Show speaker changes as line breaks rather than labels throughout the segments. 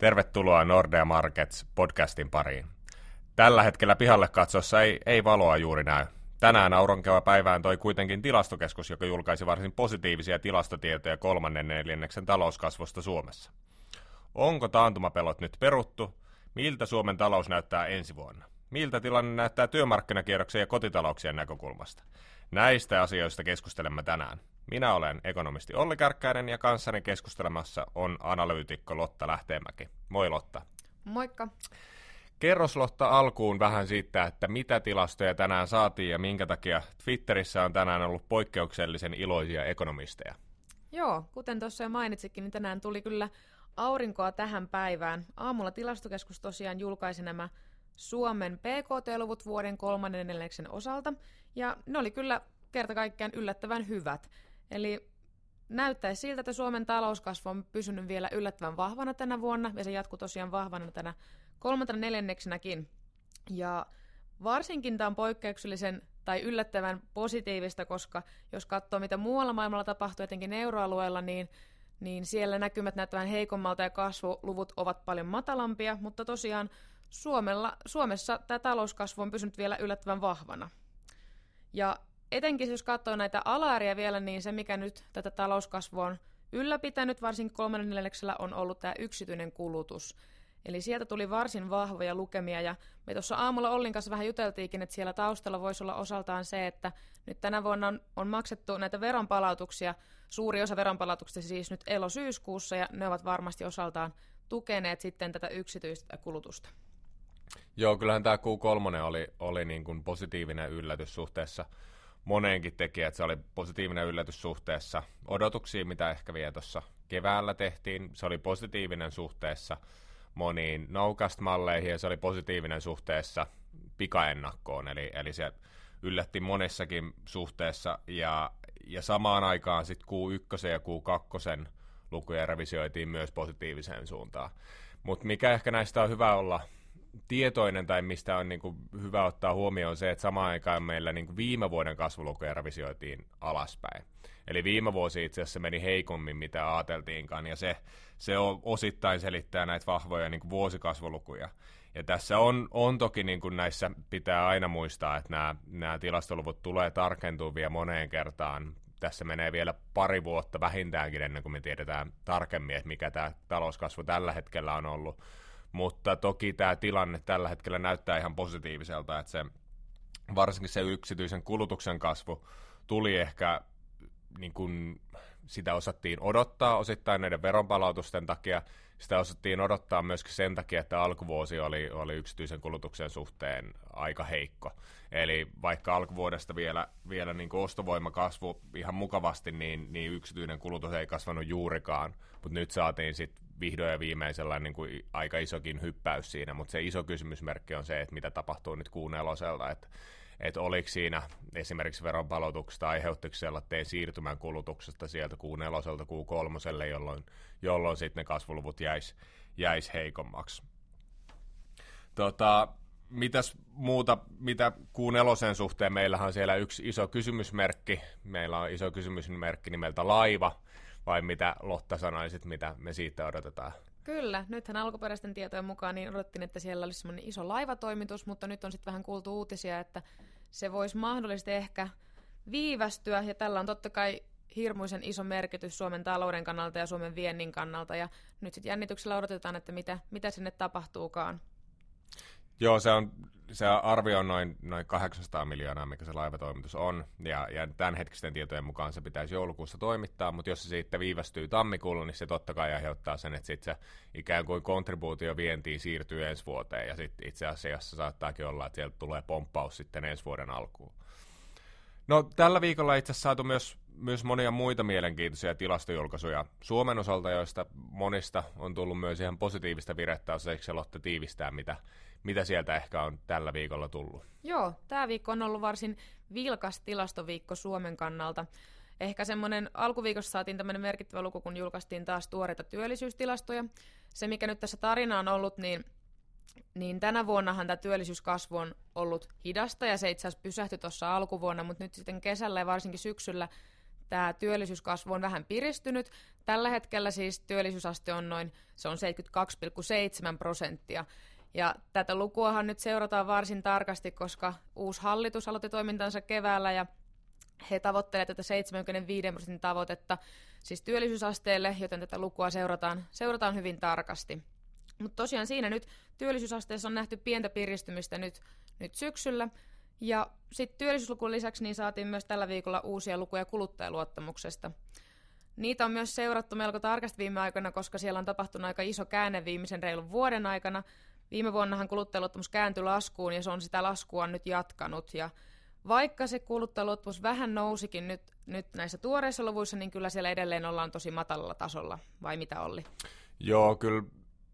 Tervetuloa Nordea Markets podcastin pariin. Tällä hetkellä pihalle katsossa ei, ei valoa juuri näy. Tänään auronkeva päivään toi kuitenkin tilastokeskus, joka julkaisi varsin positiivisia tilastotietoja kolmannen neljänneksen talouskasvusta Suomessa. Onko taantumapelot nyt peruttu? Miltä Suomen talous näyttää ensi vuonna? Miltä tilanne näyttää työmarkkinakierroksen ja kotitalouksien näkökulmasta? Näistä asioista keskustelemme tänään. Minä olen ekonomisti Olli Kärkkäinen ja kanssani keskustelemassa on analyytikko Lotta Lähteenmäki. Moi Lotta.
Moikka.
Kerros Lotta alkuun vähän siitä, että mitä tilastoja tänään saatiin ja minkä takia Twitterissä on tänään ollut poikkeuksellisen iloisia ekonomisteja.
Joo, kuten tuossa jo mainitsikin, niin tänään tuli kyllä aurinkoa tähän päivään. Aamulla tilastokeskus tosiaan julkaisi nämä Suomen PKT-luvut vuoden kolmannen osalta, ja ne oli kyllä kerta kaikkiaan yllättävän hyvät. Eli näyttäisi siltä, että Suomen talouskasvu on pysynyt vielä yllättävän vahvana tänä vuonna, ja se jatkuu tosiaan vahvana tänä kolmantena neljänneksenäkin. Ja varsinkin tämä on poikkeuksellisen tai yllättävän positiivista, koska jos katsoo, mitä muualla maailmalla tapahtuu, etenkin euroalueella, niin, niin siellä näkymät näyttävän heikommalta ja kasvuluvut ovat paljon matalampia, mutta tosiaan Suomella, Suomessa tämä talouskasvu on pysynyt vielä yllättävän vahvana. Ja etenkin jos katsoo näitä alaäriä vielä, niin se mikä nyt tätä talouskasvua on ylläpitänyt, varsinkin kolmannen neljäksellä, on ollut tämä yksityinen kulutus. Eli sieltä tuli varsin vahvoja lukemia ja me tuossa aamulla Ollin kanssa vähän juteltiinkin, että siellä taustalla voisi olla osaltaan se, että nyt tänä vuonna on, on maksettu näitä veronpalautuksia, suuri osa veronpalautuksista siis nyt elo-syyskuussa ja ne ovat varmasti osaltaan tukeneet sitten tätä yksityistä kulutusta.
Joo, kyllähän tämä Q3 oli, oli niin kuin positiivinen yllätys suhteessa moneenkin tekijät. Se oli positiivinen yllätys suhteessa odotuksiin, mitä ehkä vielä tuossa keväällä tehtiin. Se oli positiivinen suhteessa moniin noukast-malleihin ja se oli positiivinen suhteessa pikaennakkoon. Eli, eli se yllätti monessakin suhteessa ja, ja samaan aikaan sitten Q1 ja Q2 lukuja revisioitiin myös positiiviseen suuntaan. Mutta mikä ehkä näistä on hyvä olla tietoinen tai mistä on niin kuin hyvä ottaa huomioon se, että samaan aikaan meillä niin kuin viime vuoden kasvulukuja revisioitiin alaspäin. Eli viime vuosi itse asiassa meni heikommin, mitä ajateltiinkaan, ja se, se on osittain selittää näitä vahvoja niin kuin vuosikasvulukuja. Ja tässä on, on toki niin kuin näissä pitää aina muistaa, että nämä, nämä tilastoluvut tulee tarkentua vielä moneen kertaan. Tässä menee vielä pari vuotta vähintäänkin ennen kuin me tiedetään tarkemmin, että mikä tämä talouskasvu tällä hetkellä on ollut mutta toki tämä tilanne tällä hetkellä näyttää ihan positiiviselta, että se, varsinkin se yksityisen kulutuksen kasvu tuli ehkä niin kuin sitä osattiin odottaa osittain näiden veronpalautusten takia. Sitä osattiin odottaa myöskin sen takia, että alkuvuosi oli, oli yksityisen kulutuksen suhteen aika heikko. Eli vaikka alkuvuodesta vielä, vielä niin kuin ostovoima kasvu ihan mukavasti, niin, niin yksityinen kulutus ei kasvanut juurikaan. Mutta nyt saatiin sitten vihdoin ja viimein sellainen niin kuin aika isokin hyppäys siinä, mutta se iso kysymysmerkki on se, että mitä tapahtuu nyt kuun neloselta, että että oliko siinä esimerkiksi veronpalautuksesta aiheuttiko sellainen siirtymän kulutuksesta sieltä kuun neloselta kuun kolmoselle, jolloin, jolloin sitten ne kasvuluvut jäisi jäis heikommaksi. Tota, mitäs muuta, mitä kuun nelosen suhteen, meillähän on siellä yksi iso kysymysmerkki, meillä on iso kysymysmerkki nimeltä laiva, vai mitä Lotta sanoisit, mitä me siitä odotetaan?
Kyllä, nythän alkuperäisten tietojen mukaan niin odottiin, että siellä olisi semmoinen iso laivatoimitus, mutta nyt on sitten vähän kuultu uutisia, että se voisi mahdollisesti ehkä viivästyä, ja tällä on totta kai hirmuisen iso merkitys Suomen talouden kannalta ja Suomen viennin kannalta, ja nyt sitten jännityksellä odotetaan, että mitä, mitä sinne tapahtuukaan.
Joo, se, on, se arvio on noin, noin 800 miljoonaa, mikä se laivatoimitus on, ja, ja tämänhetkisten tietojen mukaan se pitäisi joulukuussa toimittaa, mutta jos se sitten viivästyy tammikuulla, niin se totta kai aiheuttaa sen, että sitten se ikään kuin kontribuutio vientiin siirtyy ensi vuoteen, ja sitten itse asiassa saattaakin olla, että sieltä tulee pomppaus sitten ensi vuoden alkuun. No tällä viikolla itse asiassa saatu myös, myös monia muita mielenkiintoisia tilastojulkaisuja Suomen osalta, joista monista on tullut myös ihan positiivista virettä, jos se Lotte tiivistää, mitä, mitä sieltä ehkä on tällä viikolla tullut?
Joo, tämä viikko on ollut varsin vilkas tilastoviikko Suomen kannalta. Ehkä semmoinen alkuviikossa saatiin tämmöinen merkittävä luku, kun julkaistiin taas tuoreita työllisyystilastoja. Se, mikä nyt tässä tarina on ollut, niin, niin tänä vuonnahan tämä työllisyyskasvu on ollut hidasta ja se itse asiassa pysähtyi tuossa alkuvuonna, mutta nyt sitten kesällä ja varsinkin syksyllä tämä työllisyyskasvu on vähän piristynyt. Tällä hetkellä siis työllisyysaste on noin, se on 72,7 prosenttia. Ja tätä lukuahan nyt seurataan varsin tarkasti, koska uusi hallitus aloitti toimintansa keväällä ja he tavoittelevat tätä 75 prosentin tavoitetta siis työllisyysasteelle, joten tätä lukua seurataan, seurataan hyvin tarkasti. Mutta tosiaan siinä nyt työllisyysasteessa on nähty pientä piristymistä nyt, nyt syksyllä. Ja sitten työllisyyslukun lisäksi niin saatiin myös tällä viikolla uusia lukuja kuluttajaluottamuksesta. Niitä on myös seurattu melko tarkasti viime aikoina, koska siellä on tapahtunut aika iso käänne viimeisen reilun vuoden aikana. Viime vuonnahan kuluttajaluottamus kääntyi laskuun ja se on sitä laskua nyt jatkanut. Ja vaikka se kuluttajaluottamus vähän nousikin nyt, nyt näissä tuoreissa luvuissa, niin kyllä siellä edelleen ollaan tosi matalalla tasolla, vai mitä Olli?
Joo, kyllä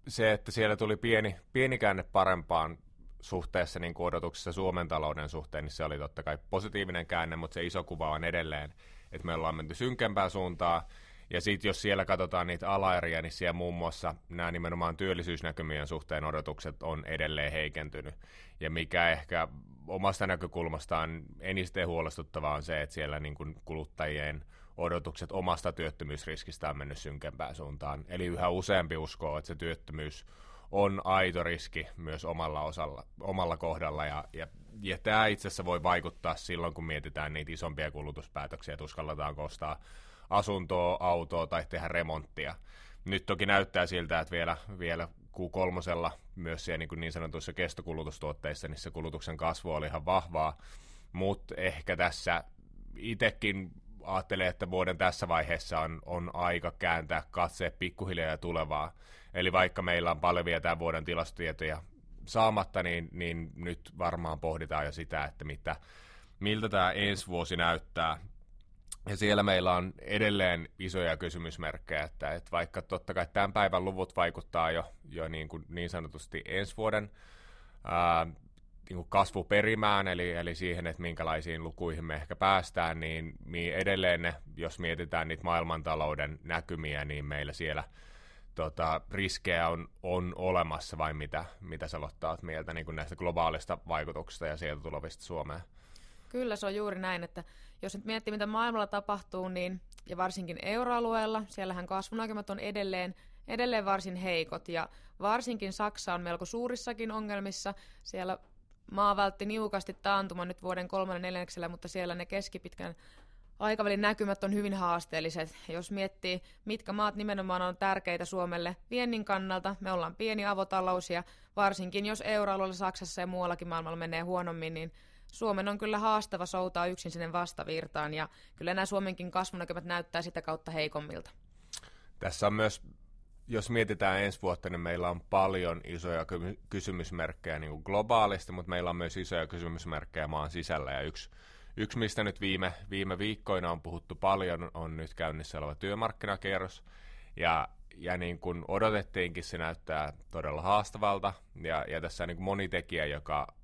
se, että siellä tuli pieni, pieni käänne parempaan suhteessa niin kuin odotuksessa Suomen talouden suhteen, niin se oli totta kai positiivinen käänne, mutta se iso kuva on edelleen, että me ollaan menty synkempään suuntaan. Ja sitten jos siellä katsotaan niitä alaeriä, niin siellä muun muassa nämä nimenomaan työllisyysnäkymien suhteen odotukset on edelleen heikentynyt. Ja mikä ehkä omasta näkökulmastaan eniten huolestuttavaa on se, että siellä niin kuin kuluttajien odotukset omasta työttömyysriskistä on mennyt synkempään suuntaan. Eli yhä useampi uskoo, että se työttömyys on aito riski myös omalla, osalla, omalla kohdalla. Ja, ja, ja tämä itse asiassa voi vaikuttaa silloin, kun mietitään niitä isompia kulutuspäätöksiä, että uskalletaan ostaa asuntoa, autoa tai tehdä remonttia. Nyt toki näyttää siltä, että vielä, vielä Q3 myös siellä niin, niin sanotuissa kestokulutustuotteissa, niin se kulutuksen kasvu oli ihan vahvaa, mutta ehkä tässä itsekin ajattelee, että vuoden tässä vaiheessa on, on aika kääntää katseet pikkuhiljaa ja tulevaa. Eli vaikka meillä on paljon vielä tämän vuoden tilastotietoja saamatta, niin, niin nyt varmaan pohditaan jo sitä, että mitä, miltä tämä ensi vuosi näyttää. Ja siellä meillä on edelleen isoja kysymysmerkkejä, että, että vaikka totta kai tämän päivän luvut vaikuttaa jo, jo niin, kuin niin sanotusti ensi vuoden ää, niin kuin kasvuperimään, eli, eli siihen, että minkälaisiin lukuihin me ehkä päästään, niin, niin edelleen ne, jos mietitään niitä maailmantalouden näkymiä, niin meillä siellä tota, riskejä on, on olemassa, vai mitä, mitä sä mieltä niin kuin näistä globaalista vaikutuksista ja sieltä tulevista Suomeen?
Kyllä, se on juuri näin, että jos nyt miettii, mitä maailmalla tapahtuu, niin, ja varsinkin euroalueella, siellähän kasvunäkymät on edelleen, edelleen varsin heikot, ja varsinkin Saksa on melko suurissakin ongelmissa. Siellä maa vältti niukasti taantuma nyt vuoden kolmannen neljänneksellä, mutta siellä ne keskipitkän aikavälin näkymät on hyvin haasteelliset. Jos miettii, mitkä maat nimenomaan on tärkeitä Suomelle viennin kannalta, me ollaan pieni avotalous ja varsinkin jos euroalueella Saksassa ja muuallakin maailmalla menee huonommin, niin Suomen on kyllä haastava soutaa yksin sinne vastavirtaan ja kyllä nämä Suomenkin kasvunäkymät näyttää sitä kautta heikommilta.
Tässä on myös, jos mietitään ensi vuotta, niin meillä on paljon isoja kysymysmerkkejä niin kuin globaalisti, mutta meillä on myös isoja kysymysmerkkejä maan sisällä ja yksi Yksi, mistä nyt viime, viime viikkoina on puhuttu paljon, on nyt käynnissä oleva työmarkkinakierros. Ja, ja niin kuin odotettiinkin, se näyttää todella haastavalta. Ja, ja tässä on niin moni tekijä, joka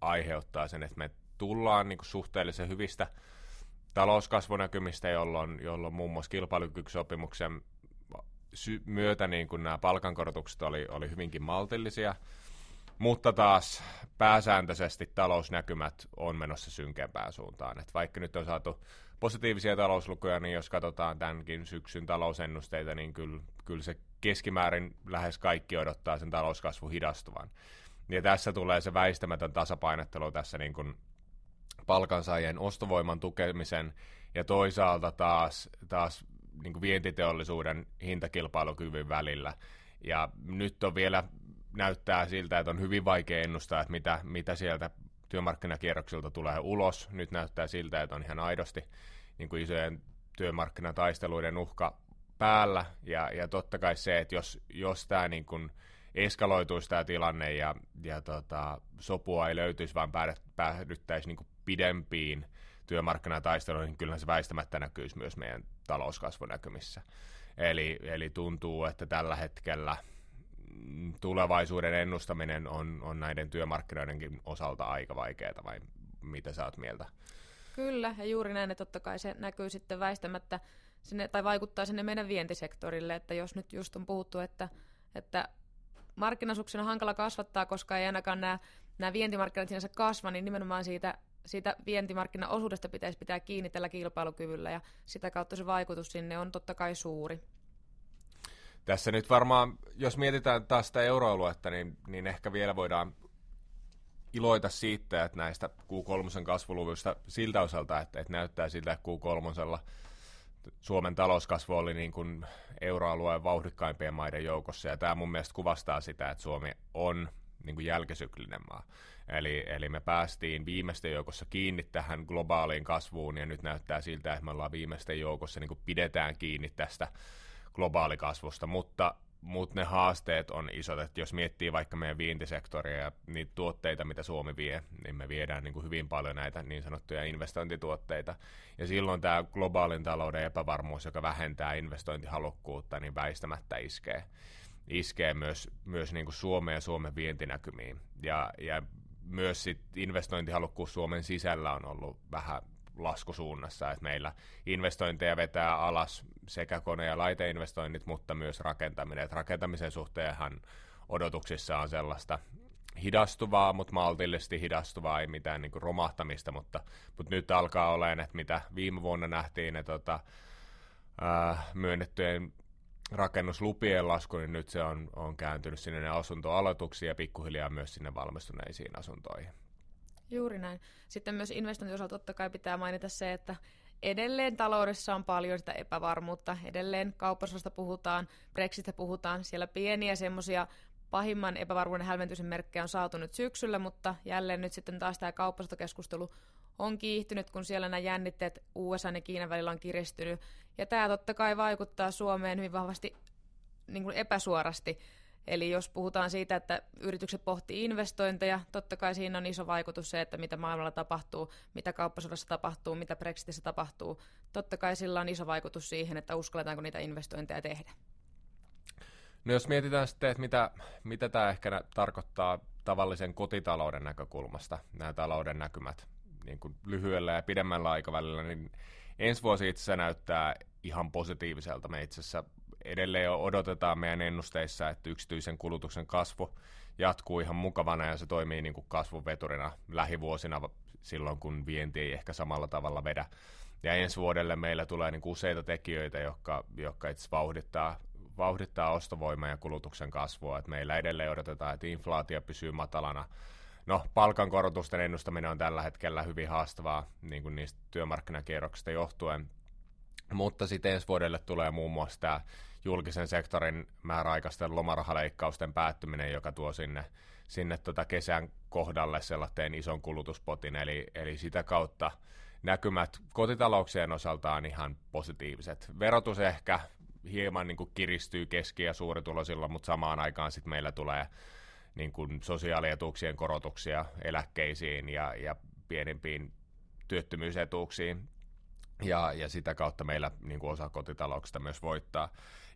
aiheuttaa sen, että me tullaan niin kuin suhteellisen hyvistä talouskasvunäkymistä, jolloin, jolloin muun muassa kilpailukykysopimuksen sy- myötä niin kuin nämä palkankorotukset oli, oli hyvinkin maltillisia, mutta taas pääsääntöisesti talousnäkymät on menossa synkempään suuntaan. Et vaikka nyt on saatu positiivisia talouslukuja, niin jos katsotaan tämänkin syksyn talousennusteita, niin kyllä, kyllä se keskimäärin lähes kaikki odottaa sen talouskasvu hidastuvan. Ja tässä tulee se väistämätön tasapainottelu tässä niin kuin palkansaajien ostovoiman tukemisen ja toisaalta taas, taas niin kuin vientiteollisuuden hintakilpailukyvyn välillä. Ja nyt on vielä näyttää siltä, että on hyvin vaikea ennustaa, että mitä, mitä sieltä työmarkkinakierroksilta tulee ulos. Nyt näyttää siltä, että on ihan aidosti niin kuin isojen työmarkkinataisteluiden uhka päällä. Ja, ja totta kai se, että jos, jos tämä niin kuin eskaloituisi tämä tilanne ja, ja tota, sopua ei löytyisi, vaan päädyttäisiin niin pidempiin työmarkkinataisteluihin, niin kyllä se väistämättä näkyisi myös meidän talouskasvunäkymissä. Eli, eli tuntuu, että tällä hetkellä tulevaisuuden ennustaminen on, on näiden työmarkkinoidenkin osalta aika vaikeaa, vai mitä sä oot mieltä?
Kyllä, ja juuri näin, että totta kai se näkyy sitten väistämättä sinne, tai vaikuttaa sinne meidän vientisektorille, että jos nyt just on puhuttu, että, että markkinasuksen on hankala kasvattaa, koska ei ainakaan nämä, nämä vientimarkkinat sinänsä kasva, niin nimenomaan siitä siitä vientimarkkinaosuudesta pitäisi pitää kiinni tällä kilpailukyvyllä ja sitä kautta se vaikutus sinne on totta kai suuri.
Tässä nyt varmaan, jos mietitään taas sitä euroaluetta, niin, niin ehkä vielä voidaan iloita siitä, että näistä Q3 kasvuluvuista siltä osalta, että, että näyttää siltä, että Q3 Suomen talouskasvu oli niin kuin euroalueen vauhdikkaimpien maiden joukossa, ja tämä mun mielestä kuvastaa sitä, että Suomi on niin kuin jälkisyklinen maa. Eli, eli me päästiin viimeisten joukossa kiinni tähän globaaliin kasvuun, ja nyt näyttää siltä, että me ollaan viimeisten joukossa, niin kuin pidetään kiinni tästä globaalikasvusta, mutta mutta ne haasteet on isot, että jos miettii vaikka meidän vientisektoria ja niitä tuotteita, mitä Suomi vie, niin me viedään niin kuin hyvin paljon näitä niin sanottuja investointituotteita. Ja silloin tämä globaalin talouden epävarmuus, joka vähentää investointihalukkuutta, niin väistämättä iskee, iskee myös, myös niin kuin Suomeen ja Suomen vientinäkymiin. Ja, ja myös sit investointihalukkuus Suomen sisällä on ollut vähän laskusuunnassa, että meillä investointeja vetää alas sekä kone- ja laiteinvestoinnit, mutta myös rakentaminen. Et rakentamisen suhteenhan odotuksissa on sellaista hidastuvaa, mutta maltillisesti hidastuvaa, ei mitään niin romahtamista, mutta, mutta nyt alkaa olemaan, että mitä viime vuonna nähtiin, ne tota, ää, myönnettyjen rakennuslupien lasku, niin nyt se on, on kääntynyt sinne asuntoaloituksiin ja pikkuhiljaa myös sinne valmistuneisiin asuntoihin.
Juuri näin. Sitten myös investointiosalta totta kai pitää mainita se, että edelleen taloudessa on paljon sitä epävarmuutta. Edelleen kauppasodasta puhutaan, Brexitistä puhutaan, siellä pieniä semmoisia pahimman epävarmuuden hälventymisen merkkejä on saatu nyt syksyllä, mutta jälleen nyt sitten taas tämä kauppasotokeskustelu on kiihtynyt, kun siellä nämä jännitteet USA ja Kiinan välillä on kiristynyt. Ja tämä totta kai vaikuttaa Suomeen hyvin vahvasti niin kuin epäsuorasti. Eli jos puhutaan siitä, että yritykset pohtii investointeja, totta kai siinä on iso vaikutus se, että mitä maailmalla tapahtuu, mitä kauppasodassa tapahtuu, mitä Brexitissä tapahtuu. Totta kai sillä on iso vaikutus siihen, että uskalletaanko niitä investointeja tehdä.
No jos mietitään sitten, että mitä, mitä tämä ehkä tarkoittaa tavallisen kotitalouden näkökulmasta, nämä talouden näkymät niin kuin lyhyellä ja pidemmällä aikavälillä, niin ensi vuosi itse näyttää ihan positiiviselta. Me itse asiassa edelleen odotetaan meidän ennusteissa, että yksityisen kulutuksen kasvu jatkuu ihan mukavana ja se toimii niin kuin kasvuveturina lähivuosina silloin, kun vienti ei ehkä samalla tavalla vedä. Ja ensi vuodelle meillä tulee niin kuin useita tekijöitä, jotka, jotka itse vauhdittaa, vauhdittaa ostovoimaa ja kulutuksen kasvua. Et meillä edelleen odotetaan, että inflaatio pysyy matalana. No, palkankorotusten ennustaminen on tällä hetkellä hyvin haastavaa niin kuin niistä työmarkkinakierroksista johtuen. Mutta sitten ensi vuodelle tulee muun muassa tämä julkisen sektorin määräaikaisten lomarahaleikkausten päättyminen, joka tuo sinne, sinne tota kesän kohdalle sellaisen ison kulutuspotin, eli, eli sitä kautta näkymät kotitalouksien osalta on ihan positiiviset. Verotus ehkä hieman niin kuin kiristyy keski- ja suurituloisilla, mutta samaan aikaan sitten meillä tulee niin kuin sosiaalietuuksien korotuksia eläkkeisiin ja, ja pienimpiin työttömyysetuuksiin, ja, ja sitä kautta meillä niin kuin osa kotitalouksista myös voittaa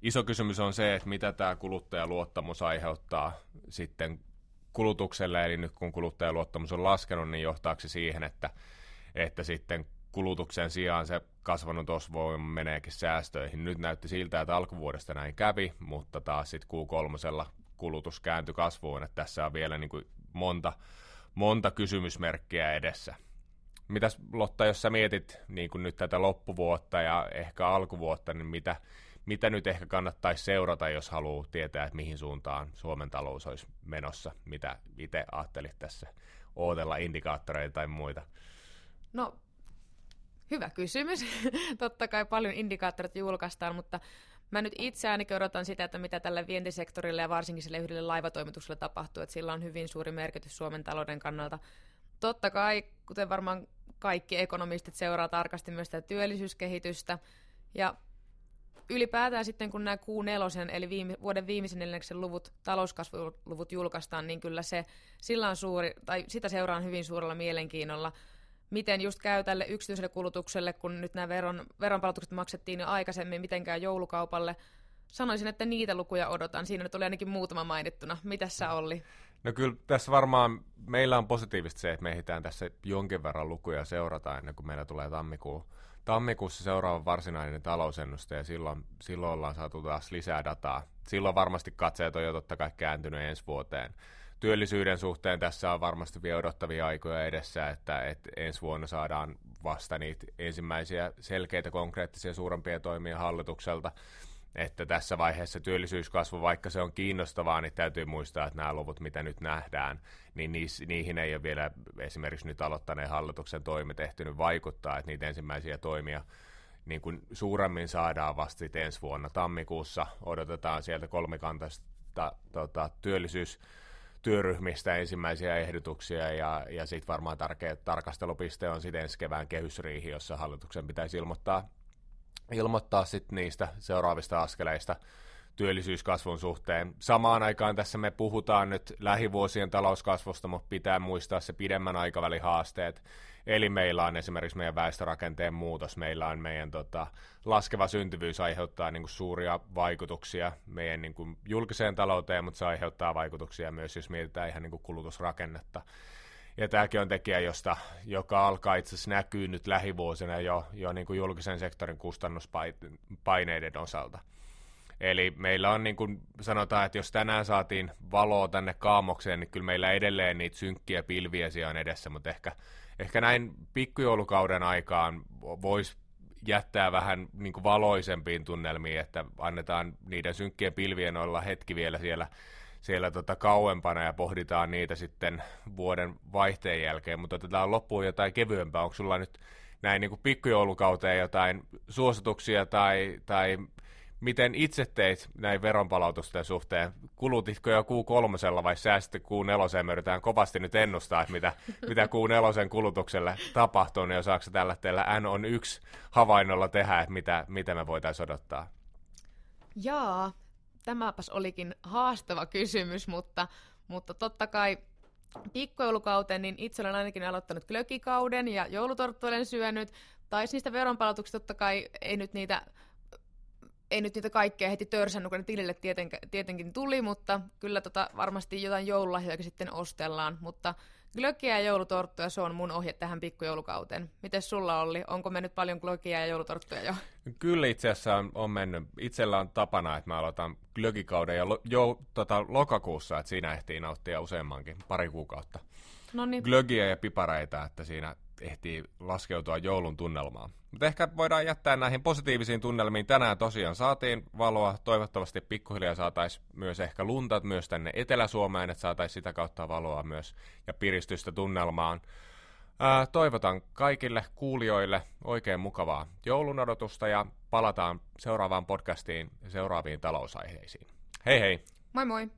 iso kysymys on se, että mitä tämä kuluttajaluottamus aiheuttaa sitten kulutukselle, eli nyt kun kuluttajaluottamus on laskenut, niin johtaako se siihen, että, että sitten kulutuksen sijaan se kasvanut osvoima meneekin säästöihin. Nyt näytti siltä, että alkuvuodesta näin kävi, mutta taas sitten Q3 kulutus kääntyi kasvuun, että tässä on vielä niin kuin monta, monta kysymysmerkkiä edessä. Mitäs Lotta, jos sä mietit niin kuin nyt tätä loppuvuotta ja ehkä alkuvuotta, niin mitä, mitä nyt ehkä kannattaisi seurata, jos haluaa tietää, että mihin suuntaan Suomen talous olisi menossa, mitä itse ajattelit tässä, ootella indikaattoreita tai muita?
No, hyvä kysymys. Totta kai paljon indikaattoreita julkaistaan, mutta mä nyt itse ainakin odotan sitä, että mitä tällä vientisektorille ja varsinkin sille yhdelle laivatoimitukselle tapahtuu, että sillä on hyvin suuri merkitys Suomen talouden kannalta. Totta kai, kuten varmaan kaikki ekonomistit seuraa tarkasti myös tätä työllisyyskehitystä, ja ylipäätään sitten kun nämä Q4, eli viime, vuoden viimeisen neljänneksen luvut, talouskasvuluvut julkaistaan, niin kyllä se, sillä on suuri, tai sitä seuraan hyvin suurella mielenkiinnolla, miten just käy tälle yksityiselle kulutukselle, kun nyt nämä veron, veronpalautukset maksettiin jo aikaisemmin, miten käy joulukaupalle. Sanoisin, että niitä lukuja odotan. Siinä nyt oli ainakin muutama mainittuna. Mitäs sä Olli?
No kyllä tässä varmaan meillä on positiivista se, että me ehditään tässä jonkin verran lukuja seurata ennen kuin meillä tulee tammikuun tammikuussa seuraava varsinainen talousennuste ja silloin, silloin ollaan saatu taas lisää dataa. Silloin varmasti katseet on jo totta kai kääntynyt ensi vuoteen. työllisyyden suhteen tässä on varmasti vielä odottavia aikoja edessä, että, että ensi vuonna saadaan vasta niitä ensimmäisiä selkeitä, konkreettisia, suurempia toimia hallitukselta. Että tässä vaiheessa työllisyyskasvu, vaikka se on kiinnostavaa, niin täytyy muistaa, että nämä luvut, mitä nyt nähdään, niin niihin ei ole vielä esimerkiksi nyt aloittaneen hallituksen toimet ehtinyt vaikuttaa, että niitä ensimmäisiä toimia niin kuin suuremmin saadaan vasta ensi vuonna. Tammikuussa odotetaan sieltä kolmikantaista tota, työllisyys työryhmistä ensimmäisiä ehdotuksia ja, ja sitten varmaan tärkeä tarkastelupiste on sitten ensi kevään kehysriihi, jossa hallituksen pitäisi ilmoittaa, ilmoittaa sit niistä seuraavista askeleista työllisyyskasvun suhteen. Samaan aikaan tässä me puhutaan nyt lähivuosien talouskasvusta, mutta pitää muistaa se pidemmän aikavälin haasteet. Eli meillä on esimerkiksi meidän väestörakenteen muutos, meillä on meidän tota, laskeva syntyvyys aiheuttaa niin kuin, suuria vaikutuksia meidän niin kuin, julkiseen talouteen, mutta se aiheuttaa vaikutuksia myös, jos mietitään ihan niin kuin, kulutusrakennetta. Ja tämäkin on tekijä, josta, joka alkaa itse asiassa näkyy nyt lähivuosina jo, jo niin kuin julkisen sektorin kustannuspaineiden osalta. Eli meillä on niin kuin sanotaan, että jos tänään saatiin valoa tänne kaamokseen, niin kyllä meillä edelleen niitä synkkiä pilviä siellä on edessä, mutta ehkä, ehkä näin pikkujoulukauden aikaan voisi jättää vähän niin kuin valoisempiin tunnelmiin, että annetaan niiden synkkien pilvien olla hetki vielä siellä, siellä tota kauempana ja pohditaan niitä sitten vuoden vaihteen jälkeen, mutta otetaan loppuun jotain kevyempää. Onko sulla nyt näin niin kuin pikkujoulukauteen jotain suosituksia tai, tai miten itse teit näin veronpalautusten suhteen? Kulutitko jo kuu kolmosella vai säästitte kuu neloseen? Me yritetään kovasti nyt ennustaa, että mitä, mitä kuu nelosen kulutukselle tapahtuu, niin osaako tällä teillä N on yksi havainnolla tehdä, että mitä, mitä me voitaisiin odottaa?
Jaa, tämäpäs olikin haastava kysymys, mutta, mutta totta kai pikkujoulukauteen, niin itse olen ainakin aloittanut glökikauden ja joulutorttu olen syönyt. Tai niistä veronpalautuksista totta kai ei nyt niitä ei nyt niitä kaikkea heti törsännyt, kun ne tilille tieten, tietenkin tuli, mutta kyllä tota, varmasti jotain joululahjoja sitten ostellaan. Mutta glökiä ja joulutorttuja, se on mun ohje tähän pikkujoulukauteen. Miten sulla oli? Onko mennyt paljon glökiä ja joulutorttuja jo?
Kyllä itse asiassa on, on mennyt. Itsellä on tapana, että mä aloitan glögikauden jo, jo tota, lokakuussa, että siinä ehtii nauttia useammankin, pari kuukautta. No niin. Glögiä ja pipareita, että siinä ehtii laskeutua joulun tunnelmaan. Mutta ehkä voidaan jättää näihin positiivisiin tunnelmiin. Tänään tosiaan saatiin valoa. Toivottavasti pikkuhiljaa saataisiin myös ehkä lunta myös tänne Etelä-Suomeen, että saataisiin sitä kautta valoa myös ja piristystä tunnelmaan. Ää, toivotan kaikille kuulijoille oikein mukavaa joulun odotusta ja palataan seuraavaan podcastiin seuraaviin talousaiheisiin. Hei hei!
Moi moi!